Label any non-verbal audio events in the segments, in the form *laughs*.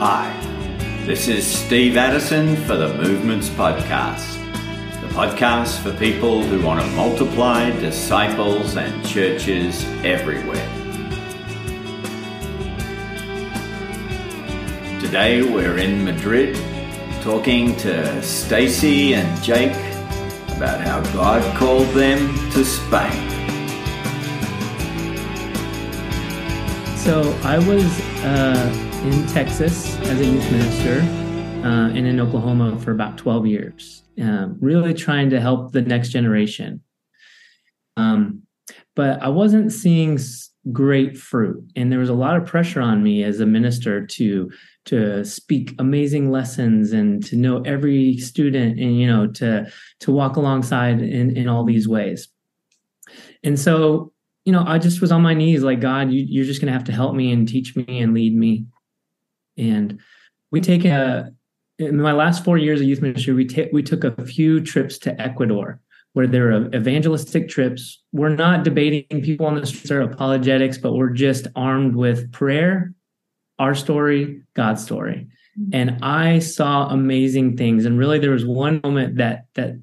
Hi, this is Steve Addison for the Movements Podcast, the podcast for people who want to multiply disciples and churches everywhere. Today we're in Madrid talking to Stacy and Jake about how God called them to Spain. So I was uh, in Texas as a youth minister uh, and in Oklahoma for about 12 years, um, really trying to help the next generation. Um, but I wasn't seeing great fruit, and there was a lot of pressure on me as a minister to to speak amazing lessons and to know every student and you know to to walk alongside in in all these ways. And so you know, I just was on my knees, like God, you, you're just going to have to help me and teach me and lead me. And we take mm-hmm. a in my last four years of youth ministry, we take we took a few trips to Ecuador where there are evangelistic trips. We're not debating people on the streets or apologetics, but we're just armed with prayer, our story, God's story. Mm-hmm. And I saw amazing things. And really there was one moment that that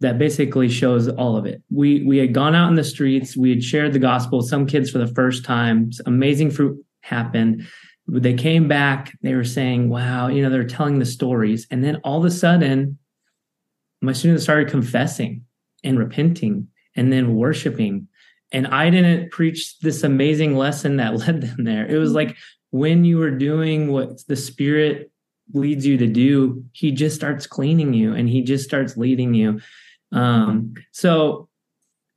that basically shows all of it. We we had gone out in the streets, we had shared the gospel, some kids for the first time, amazing fruit happened they came back they were saying wow you know they're telling the stories. And then all of a sudden my students started confessing and repenting and then worshiping. And i didn't preach this amazing lesson that *laughs* led them there. It was mm-hmm. like when you are doing what the spirit leads you to do he just starts cleaning you and he just starts leading you. Um, so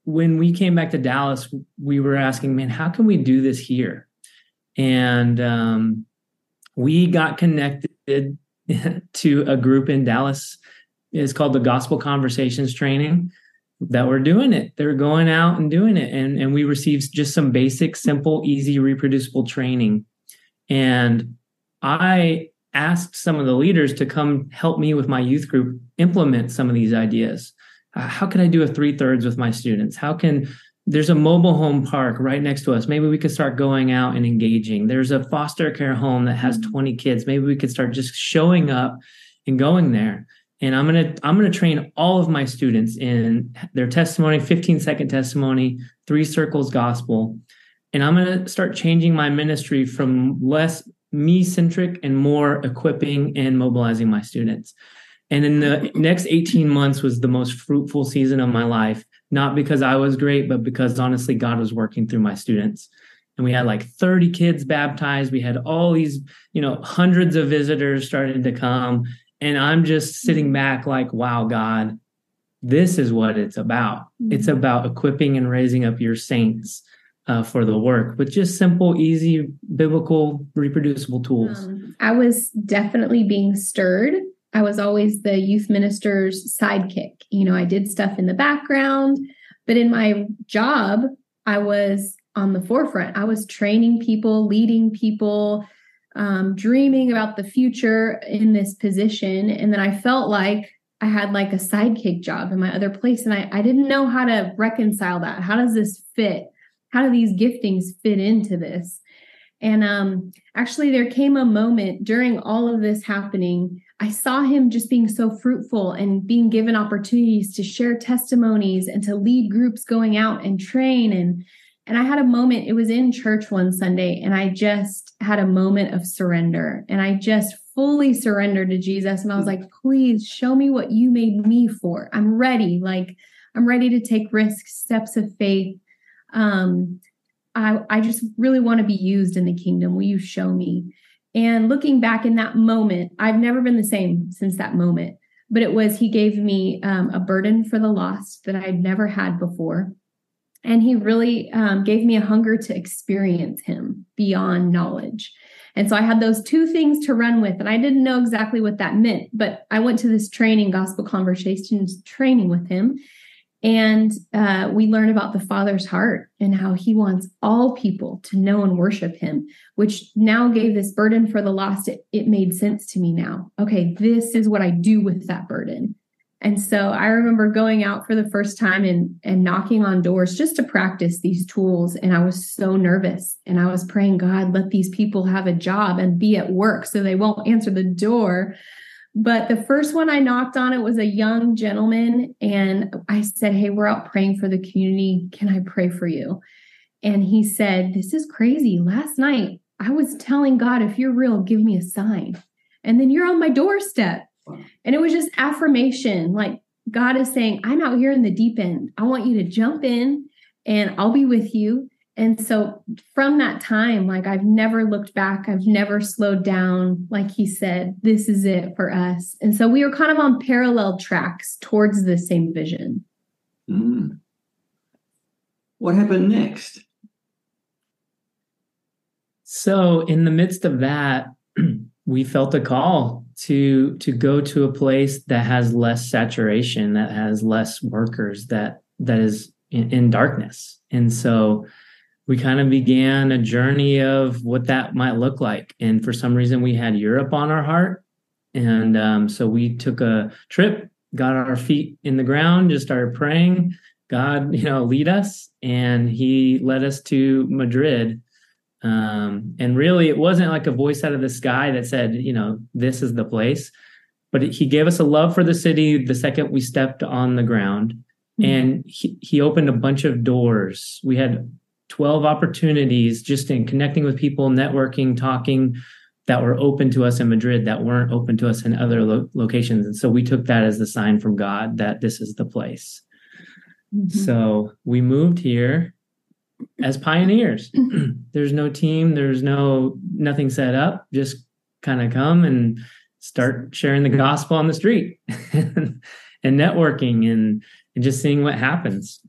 when we came back to dallas we were asking man how can we do this here and um, we got connected *laughs* to a group in Dallas. It's called the Gospel Conversations Training that were doing it. They were going out and doing it. And, and we received just some basic, simple, easy, reproducible training. And I asked some of the leaders to come help me with my youth group implement some of these ideas. How can I do a three thirds with my students? How can there's a mobile home park right next to us. Maybe we could start going out and engaging. There's a foster care home that has mm-hmm. 20 kids. Maybe we could start just showing up and going there. And I'm going to I'm going to train all of my students in their testimony, 15 second testimony, three circles gospel. And I'm going to start changing my ministry from less me centric and more equipping and mobilizing my students. And in the next 18 months was the most fruitful season of my life not because I was great, but because honestly, God was working through my students. And we had like 30 kids baptized. We had all these, you know, hundreds of visitors starting to come. And I'm just sitting back like, wow, God, this is what it's about. Mm-hmm. It's about equipping and raising up your saints uh, for the work with just simple, easy, biblical, reproducible tools. Um, I was definitely being stirred I was always the youth minister's sidekick. You know, I did stuff in the background, but in my job, I was on the forefront. I was training people, leading people, um, dreaming about the future in this position. And then I felt like I had like a sidekick job in my other place. And I, I didn't know how to reconcile that. How does this fit? How do these giftings fit into this? And um, actually, there came a moment during all of this happening I saw him just being so fruitful and being given opportunities to share testimonies and to lead groups going out and train. And and I had a moment it was in church one Sunday and I just had a moment of surrender. And I just fully surrendered to Jesus. And I was like please show me what you made me for. I'm ready. Like I'm ready to take risks steps of faith. Um I I just really want to be used in the kingdom. Will you show me and looking back in that moment, I've never been the same since that moment. But it was, he gave me um, a burden for the lost that I'd never had before. And he really um, gave me a hunger to experience him beyond knowledge. And so I had those two things to run with, and I didn't know exactly what that meant. But I went to this training, Gospel Conversations training with him. And uh, we learn about the Father's heart and how he wants all people to know and worship him, which now gave this burden for the lost. It, it made sense to me now. Okay, this is what I do with that burden. And so I remember going out for the first time and, and knocking on doors just to practice these tools. And I was so nervous. And I was praying, God, let these people have a job and be at work so they won't answer the door. But the first one I knocked on, it was a young gentleman. And I said, Hey, we're out praying for the community. Can I pray for you? And he said, This is crazy. Last night, I was telling God, if you're real, give me a sign. And then you're on my doorstep. And it was just affirmation like God is saying, I'm out here in the deep end. I want you to jump in and I'll be with you. And so from that time, like I've never looked back, I've never slowed down. Like he said, this is it for us. And so we were kind of on parallel tracks towards the same vision. Mm. What happened next? So, in the midst of that, *clears throat* we felt a call to to go to a place that has less saturation that has less workers that that is in, in, darkness and so we kind of began a journey of what that might look like and for some reason we had europe on our heart and um, so we took a trip got our feet in the ground just started praying god you know lead us and he led us to madrid um, and really, it wasn't like a voice out of the sky that said, you know, this is the place. But he gave us a love for the city the second we stepped on the ground. Mm-hmm. And he, he opened a bunch of doors. We had 12 opportunities just in connecting with people, networking, talking that were open to us in Madrid that weren't open to us in other lo- locations. And so we took that as the sign from God that this is the place. Mm-hmm. So we moved here as pioneers. *clears throat* there's no team, there's no nothing set up. Just kind of come and start sharing the gospel on the street *laughs* and, networking and, and just seeing what happens.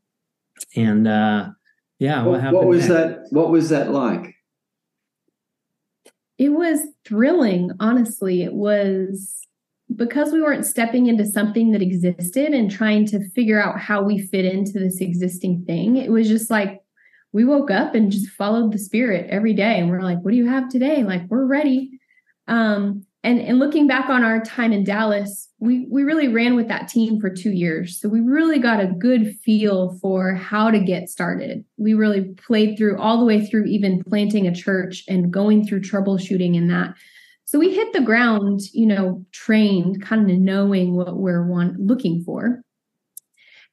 And uh yeah, what, what, what was next? that what was that like? It was thrilling, honestly. It was because we weren't stepping into something that existed and trying to figure out how we fit into this existing thing. It was just like we woke up and just followed the spirit every day and we're like what do you have today like we're ready um and and looking back on our time in Dallas we we really ran with that team for 2 years. So we really got a good feel for how to get started. We really played through all the way through even planting a church and going through troubleshooting in that. So we hit the ground you know trained kind of knowing what we're want, looking for.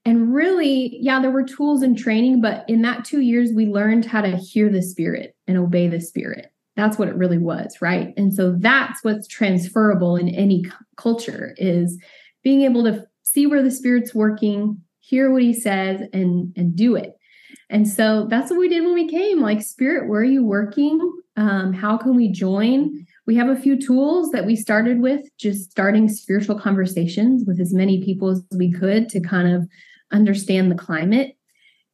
And really, yeah, there were tools and training, but in that two years, we learned how to hear the spirit and obey the spirit. That's what it really was, right? And so that's what's transferable in any culture is being able to see where the spirit's working, hear what he says, and and do it. And so that's what we did when we came. Like, spirit, where are you working? Um, how can we join? We have a few tools that we started with, just starting spiritual conversations with as many people as we could to kind of understand the climate.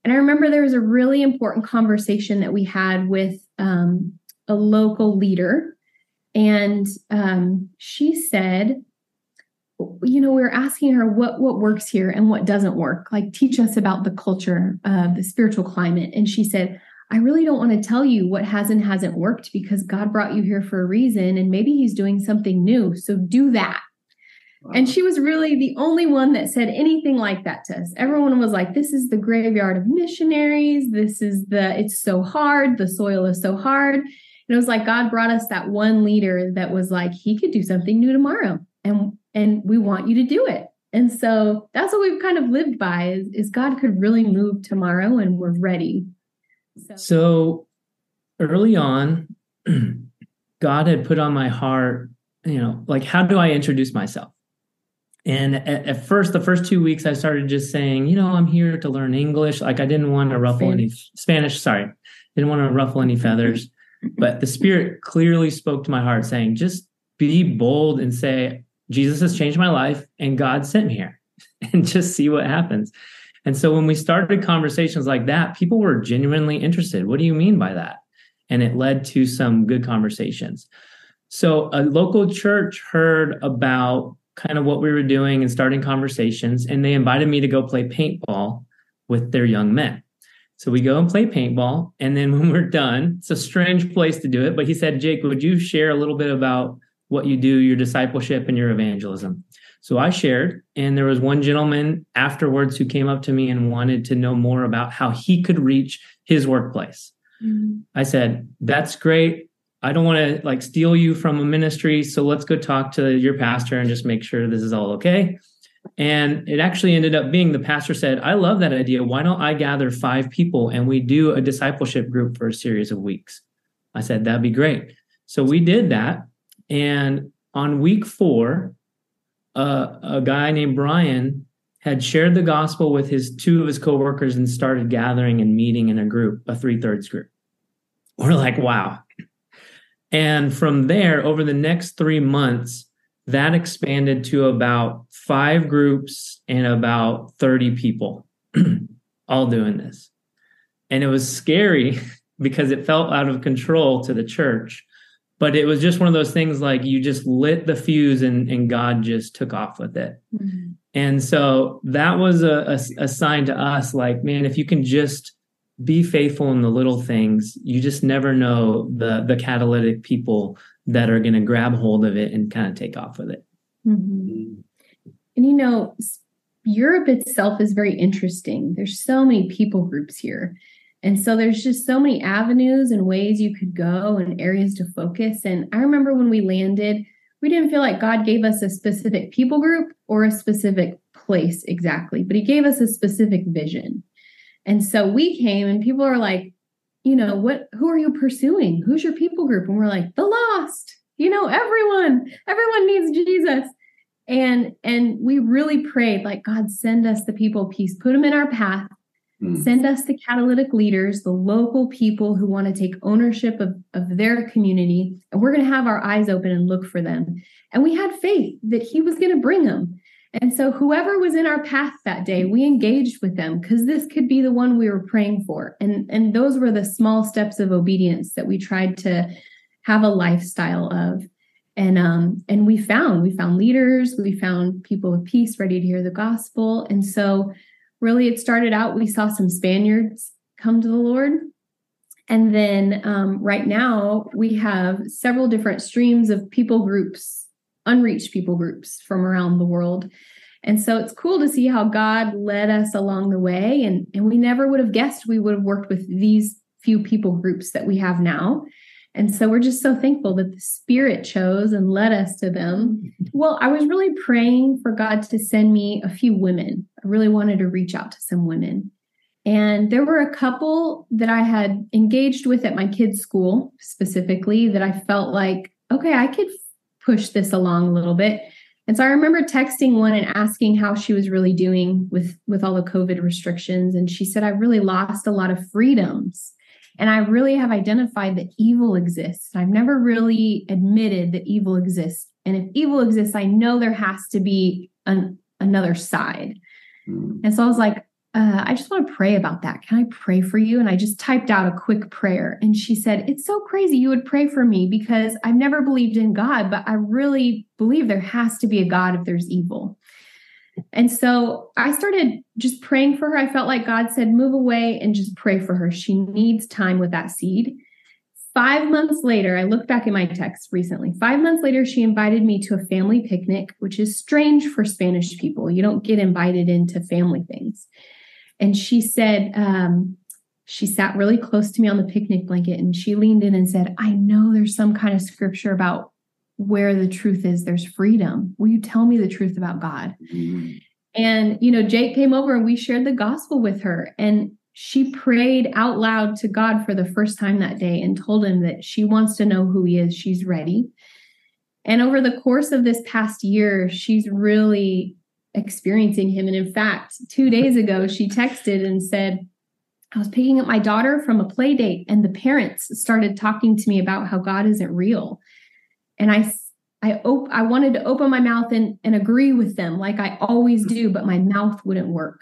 And I remember there was a really important conversation that we had with um, a local leader. And um, she said, you know, we were asking her what what works here and what doesn't work. Like, teach us about the culture, uh, the spiritual climate. And she said, I really don't want to tell you what has and hasn't worked because God brought you here for a reason, and maybe He's doing something new. So do that. And she was really the only one that said anything like that to us. Everyone was like, this is the graveyard of missionaries. This is the, it's so hard. The soil is so hard. And it was like God brought us that one leader that was like, he could do something new tomorrow. And and we want you to do it. And so that's what we've kind of lived by is, is God could really move tomorrow and we're ready. So, so early on, *clears throat* God had put on my heart, you know, like, how do I introduce myself? And at, at, first, the first two weeks, I started just saying, you know, I'm here to learn English. Like I didn't want to ruffle Spanish. any Spanish. Sorry, didn't want to ruffle any *laughs* feathers. But the Spirit clearly spoke to my heart, saying, just be bold and say, Jesus has changed my life, and God sent me here, *laughs* and just see what happens. And so when we started conversations like that, people were genuinely interested. What do you mean by that? And it led to some good conversations. So a local church heard about kind of what we were doing and starting conversations. And they invited me to go play paintball with their young men. So we go and play paintball. And then *laughs* when we're done, it's a strange place to do it. But he said, Jake, would you share a little bit about what you do, your discipleship, and your evangelism. So I shared, and there was one gentleman afterwards who came up to me and wanted to know more about how he could reach his workplace. Mm-hmm. I said, That's great. I don't want to like steal you from a ministry. So let's go talk to your pastor and just make sure this is all okay. And it actually ended up being the pastor said, I love that idea. Why don't I gather five people and we do a discipleship group for a series of weeks? I said, that'd be great. So we did that. And on week four, uh, a guy named Brian had shared the gospel with his two of his coworkers and started gathering and meeting in a group, a three thirds group. We're like, wow. And from there, over the next three months, that expanded to about five groups and about 30 people *clears throat* all doing this. And it was scary *laughs* because it felt out of control to the church. But it was just one of those things like you just lit the fuse and, and God just took off with it. Mm-hmm. And so that was a, a, a sign to us like, man, if you can just be faithful in the little things, you just never know the the catalytic people that are going to grab hold of it and kind of take off with it. Mm-hmm. And you know, Europe itself is very interesting. There's so many people groups here. And so there's just so many avenues and ways you could go and areas to focus. And I remember when we landed, we didn't feel like God gave us a specific people group or a specific place exactly, but He gave us a specific vision. And so we came and people are like, you know, what who are you pursuing? Who's your people group? And we're like, the lost. You know, everyone, everyone needs Jesus. And and we really prayed like God send us the people peace, put them in our path. Mm. Send us the catalytic leaders, the local people who want to take ownership of, of their community. And we're going to have our eyes open and look for them. And we had faith that He was going to bring them. And so, whoever was in our path that day, we engaged with them because this could be the one we were praying for. And, and those were the small steps of obedience that we tried to have a lifestyle of. And um, and we found we found leaders, we found people of peace ready to hear the gospel. And so, really, it started out. We saw some Spaniards come to the Lord, and then um, right now we have several different streams of people groups unreached people groups from around the world. And so it's cool to see how God led us along the way. And, and we never would have guessed we would have worked with these few people groups that we have now. And so we're just so thankful that the Spirit chose and led us to them. *laughs* Well, I was really praying for God to send me a few women. I really wanted to reach out to some women. And there were a couple that I had engaged with at my kids' school specifically that I felt like, okay, I could push this along a little bit. And so I remember texting one and asking how she was really doing with with all the COVID restrictions and she said I really lost a lot of freedoms. And I really have identified that evil exists. I've never really admitted that evil exists. And if evil exists, I know there has to be an, another side. Mm. And so I was like, uh, I just want to pray about that. Can I pray for you? And I just typed out a quick prayer. And she said, It's so crazy you would pray for me because I've never believed in God, but I really believe there has to be a God if there's evil. And so I started just praying for her. I felt like God said, Move away and just pray for her. She needs time with that seed. Five months later, I looked back at my text recently. Five months later, she invited me to a family picnic, which is strange for Spanish people. You don't get invited into family things. And she said, um, she sat really close to me on the picnic blanket and she leaned in and said, I know there's some kind of scripture about where the truth is, there's freedom. Will you tell me the truth about God? Mm-hmm. And, you know, Jake came over and we shared the gospel with her. And she prayed out loud to God for the first time that day and told him that she wants to know who he is. She's ready. And over the course of this past year, she's really experiencing him. And in fact, two days ago, she texted and said, I was picking up my daughter from a play date, and the parents started talking to me about how God isn't real. And I I op- I wanted to open my mouth and, and agree with them like I always do, but my mouth wouldn't work.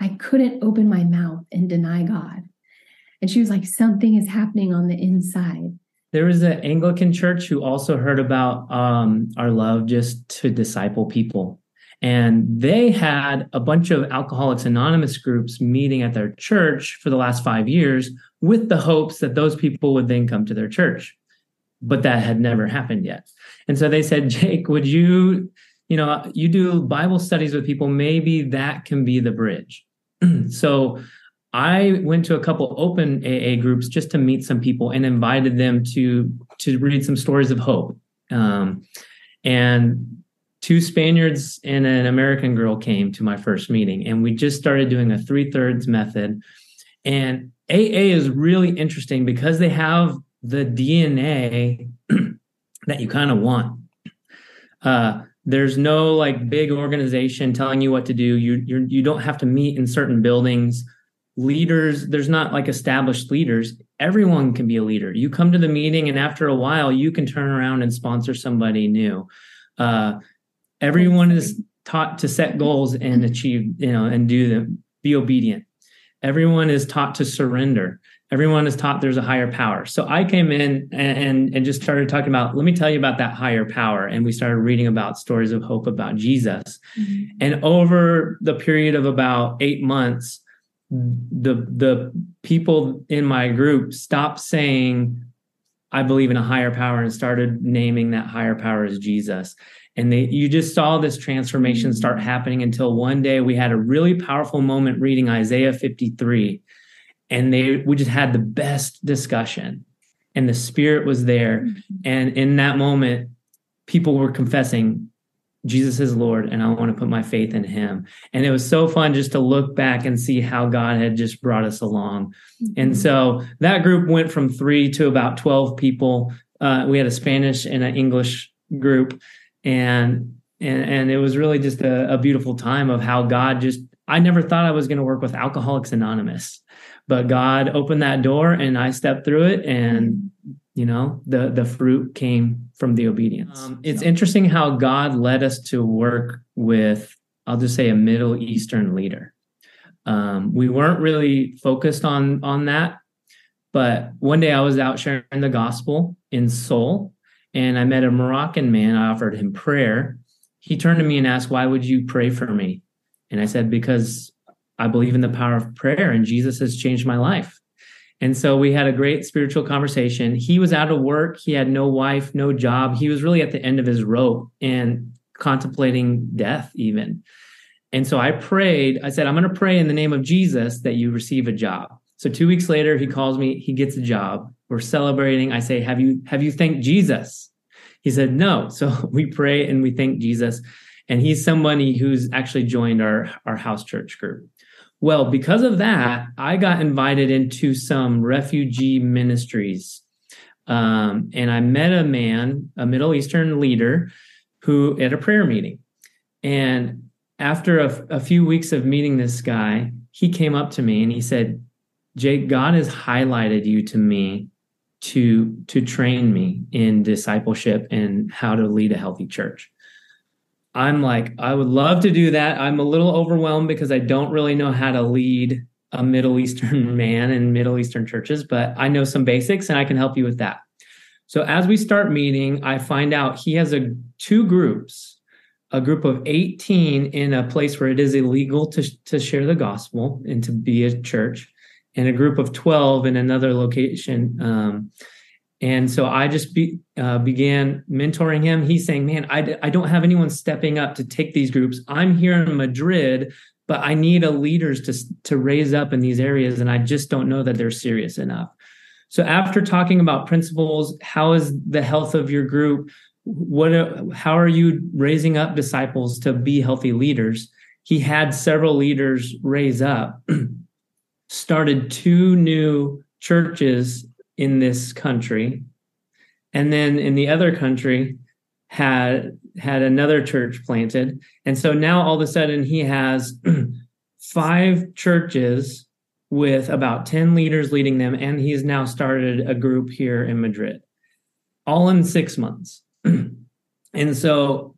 I couldn't open my mouth and deny God. And she was like, something is happening on the inside. There was an Anglican church who also heard about um, our love just to disciple people. And they had a bunch of Alcoholics Anonymous groups meeting at their church for the last five years with the hopes that those people would then come to their church. but that had never happened yet. And so they said, *laughs* Jake, would you, you know, you do Bible studies with people, maybe that can be the bridge. *clears throat* so I went to a couple open AA groups just to meet some people and invited them to to read some stories of hope. Um, and two Spaniards and an American girl came to my first meeting, and we just started doing a three thirds method. And AA is really interesting because they have the DNA *clears throat* that you kind of want. Uh, there's no like big organization telling you what to do. You you're, you don't have to meet in certain buildings. Leaders, there's not like established leaders. Everyone can be a leader. You come to the meeting, and after a while, you can turn around and sponsor somebody new. Uh, everyone is taught to set goals and achieve, you know, and do them. Be obedient. Everyone is taught to surrender everyone is taught there's a higher power. So I came in and, and, and just started talking about, let me tell you about that higher power. And we started reading about stories of hope about Jesus. Mm-hmm. And over the period of about eight months, the the people in my group stopped saying I believe in a higher power and started naming that higher power as Jesus. And they you just saw this transformation start mm-hmm. happening until one day we had a really powerful moment reading Isaiah 53 and they we just had the best discussion. And the spirit was there. Mm-hmm. and in that moment people were confessing jesus is lord and i want to put my faith in him. And it was so fun just to look back and see how god had just brought us along. Mm-hmm. and so that group went from three to about 12 people. Uh, we had a spanish and an english group and and and it was really just a, a beautiful time of how god just i never thought i was going to work with alcoholics anonymous but God opened that door and I stepped through it and you know the the fruit came from the obedience. Um, it's so. interesting how God led us to work with I'll just say a Middle Eastern leader. Um, we weren't really focused on on that, but one day I was out sharing the gospel in Sol, and I met a Moroccan man. I offered him prayer. He turned to me and asked, "Why would you pray for me?" And I said, "Because I believe in the power of prayer and Jesus has changed my life. And so we had a great spiritual conversation. He was out of work. He had no wife, no job. He was really at the end of his rope and contemplating death, even. And so I prayed. I said, I'm going to pray in the name of Jesus that you receive a job. So two weeks later, he calls me. He gets a job. We're celebrating. I say, Have you have you thanked Jesus? He said, No. *laughs* So we pray and we thank Jesus. And he's somebody who's actually joined our, our house church group. Well, because of that, I got invited into some refugee ministries. Um, and I met a man, a Middle Eastern leader, who at a prayer meeting. And after a, a few weeks of meeting this guy, he came up to me and he said, Jake, God has highlighted you to me to to train me in discipleship and how to lead a healthy church. I'm like, I would love to do that. I'm a little overwhelmed because I don't really know how to lead a Middle Eastern *laughs* man in Middle Eastern churches, but I know some basics and I can help you with that. So as we start meeting, I find out he has a two groups, a group of 18 in a place where it is illegal to, to share the gospel and to be a church, and a group of 12 in another location. Um, and so I just be, uh, began mentoring him. He's saying, Man, I, I don't have anyone stepping up to take these groups. I'm here in Madrid, but I need a leaders to, to raise up in these areas. And I just don't know that they're serious enough. So after talking about principles, how is the health of your group? What, how are you raising up disciples to be healthy leaders? He had several leaders raise up, *clears throat* started two new churches in this country. And then in the other country had had another church planted. And so now all of a sudden he has *clears throat* five churches with about 10 leaders leading them and he's now started a group here in madrid all in six months. *clears throat* And so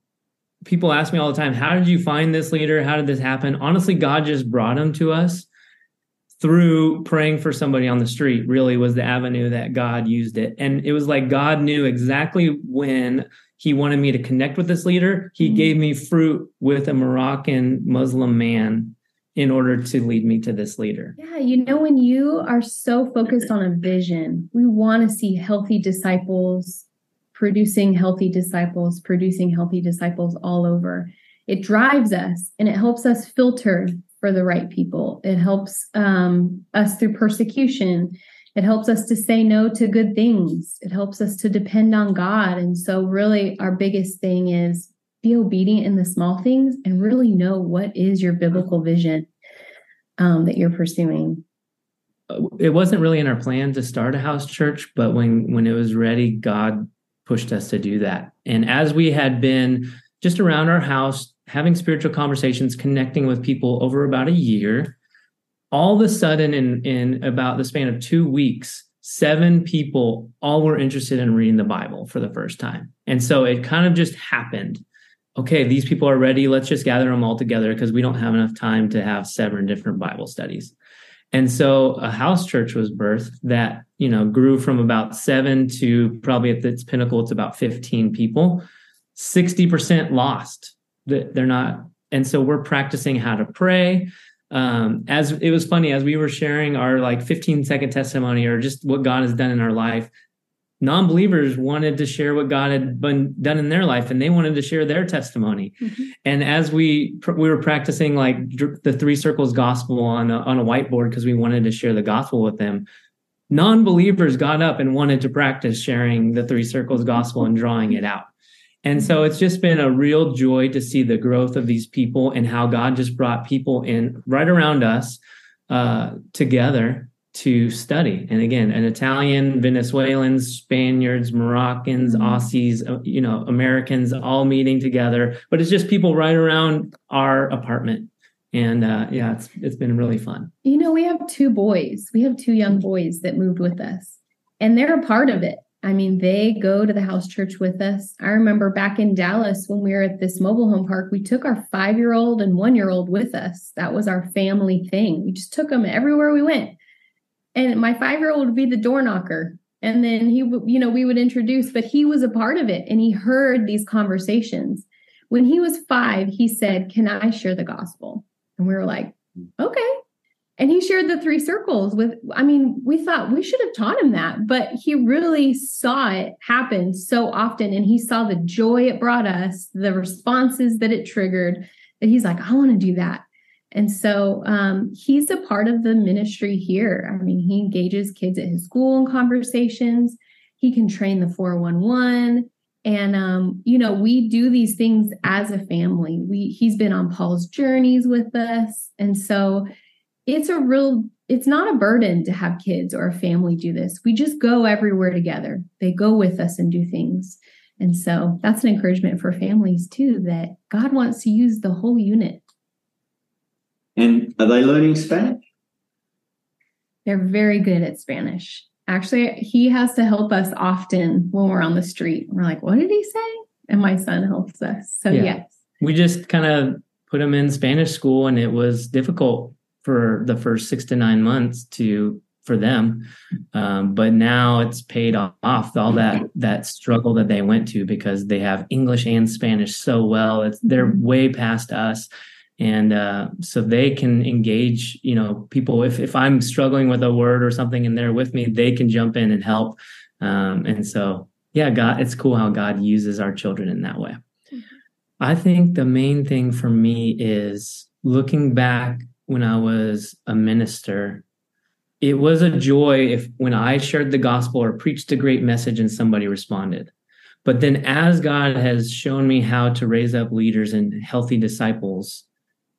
people ask me all the time how did you find this leader? How did this happen? Honestly god just brought him to us through praying for somebody on the street really was the avenue that God used it. And it was like God knew exactly when he wanted me to connect with this leader. He mm-hmm. gave me fruit with a Moroccan Muslim man in order to lead me to this leader. Yeah, you know, when you are so focused on a vision, we want to see healthy disciples producing healthy disciples, producing healthy disciples all over. It drives us and it helps us filter for the right people. It helps um, us through persecution. It helps us to say no to good things. It helps us to depend on God. And so, really, our biggest thing is be obedient in the small things and really know what is your biblical vision um, that you're pursuing it wasn't really in our plan to start a house church, but when when it was ready, God pushed us to do that. And as we had been just around our house having spiritual conversations, connecting with people over about a year, all of a sudden in in about the span of 2 weeks, seven people all were interested in reading the Bible for the first time. And so it kind of just happened. Okay, these people are ready. Let's just gather them all together because we don't have enough time to have seven different Bible studies. And so a house church was birthed that, you know, grew from about seven to probably at its pinnacle, it's about 15 people. 60% lost. They're not. And so we're practicing how to pray. Um, as it was funny, as we were sharing our like 15 second testimony or just what God has done in our life, non-believers wanted to share what God had been done in their life and they wanted to share their testimony. Mm-hmm. And as we we were practicing like the three circles gospel on a, on a whiteboard because we wanted to share the gospel with them, non-believers got up and wanted to practice sharing the three circles gospel and drawing it out. And so it's just been a real joy to see the growth of these people and how God just brought people in right around us uh, together to study. And again, an Italian, Venezuelans, Spaniards, Moroccans, mm-hmm. Aussies, uh, you know, Americans all meeting together. But it's just people right around our apartment. And uh, yeah, it's it's been really fun. You know, we have two boys. We have two young boys that moved with us, and they're a part of it. I mean, they go to the house church with us. I remember back in Dallas when we were at this mobile home park, we took our five year old and one year old with us. That was our family thing. We just took them everywhere we went and my five year old would be the door knocker and then he you know we would introduce but he was a part of it and he heard these conversations when he was five he said can i share the gospel and we were like okay and he shared the three circles with i mean we thought we should have taught him that but he really saw it happen so often and he saw the joy it brought us the responses that it triggered that he's like i want to do that and so um, he's a part of the ministry here. I mean, he engages kids at his school in conversations. He can train the 411. And um, you know, we do these things as a family. We he's been on Paul's journeys with us. And so it's a real it's not a burden to have kids or a family do this. We just go everywhere together. They go with us and do things. And so that's an encouragement for families too that God wants to use the whole unit and are they learning Spanish? They're very good at Spanish. Actually, he has to help us often when we're on the street. We're like, what did he say? And my son helps us. So, yeah. yes. We just kind of put him in Spanish school, and it was difficult for the first six to nine months to for them. Um, but now it's paid off all that that struggle that they went to because they have english and spanish so well. It's they're mm-hmm. way past us. And uh, so they can engage you know people. If, if i'm struggling with a word or something and they're with me they can jump in and help. Um, and so yeah god it's cool how god uses our children in that way. Mm-hmm. i think the main thing for me is looking back when i was a minister it was a joy if when i shared the gospel or preached a great message and somebody responded. But then as god has shown me how to raise up leaders and healthy disciples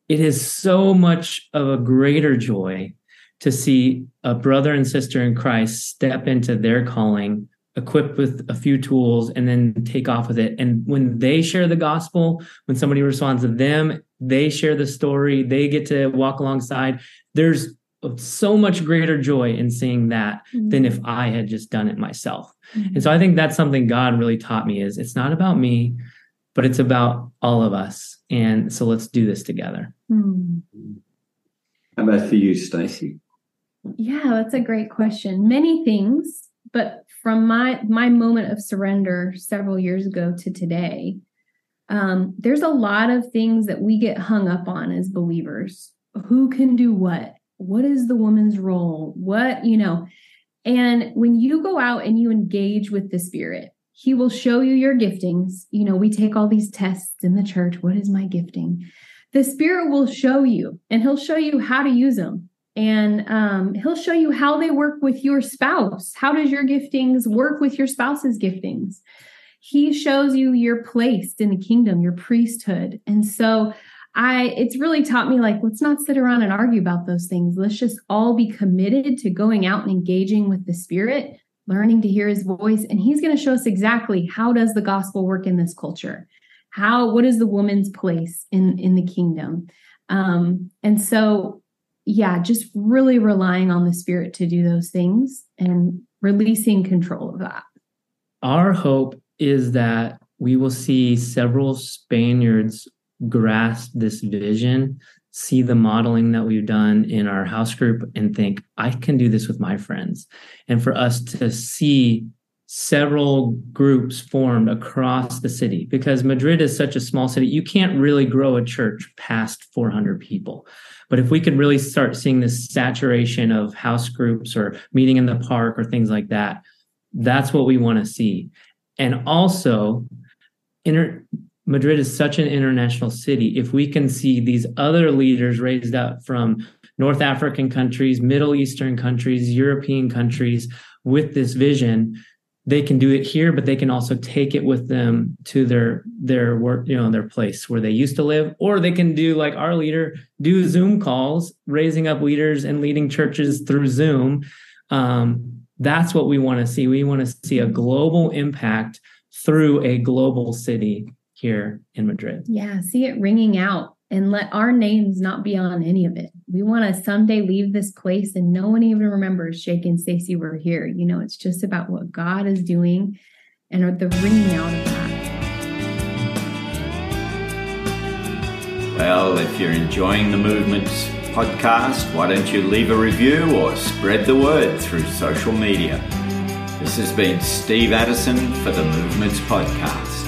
it is so much of a greater joy to see a brother and sister in Christ step into their calling, equipped with a few tools, and then take off with it. And when they share the gospel, when somebody responds to them, they share the story, they get to walk alongside. There's so much greater joy in seeing that mm-hmm. than if I had just done it myself. Mm-hmm. And so I think that's something God really taught me is it's not about me, but it's about all of us. And so let's do this together. Hmm. How about for you, Stacy? Yeah, that's a great question. Many things, but from my my moment of surrender several years ago to today, um, there's a lot of things that we get hung up on as believers. Who can do what? What is the woman's role? What you know? And when you go out and you engage with the Spirit, he will show you your giftings. You know, we take all these tests in the church. What is my gifting? The Spirit will show you, and He'll show you how to use them. And um, He'll show you how they work with your spouse. How does your giftings work with your spouse's giftings? He shows you your place in the kingdom, your priesthood. And so I it's really taught me like let's not sit around and argue about those things. Let's just all be committed to going out and engaging with the spirit, learning to hear his voice and he's going to show us exactly how does the gospel work in this culture? How what is the woman's place in in the kingdom? Um and so yeah, just really relying on the spirit to do those things and releasing control of that. Our hope is that we will see several Spaniards grasp this vision, see the modeling that we've done in our house group, and think, I can do this with my friends. And for us to see several groups formed across the city because Madrid is such a small city, you can't really grow a church past 400 people. But if we could really start seeing this saturation of house groups or meeting in the park or things like that, that's what we want to see. And also, inter- Madrid is such an international city. If we can see these other leaders raised up from North African countries, Middle Eastern countries, European countries with this vision, they can do it here, but they can also take it with them to their their work, you know, their place where they used to live, or they can do like our leader, do Zoom calls, raising up leaders and leading churches through Zoom. Um, that's what we want to see. We want to see a global impact through a global city here in Madrid. Yeah, see it ringing out and let our names not be on any of it. We want to someday leave this place and no one even remembers Jake and Stacy were here. You know, it's just about what God is doing and the ringing out of that. Well, if you're enjoying the Movements podcast, why don't you leave a review or spread the word through social media? This has been Steve Addison for the Movements Podcast.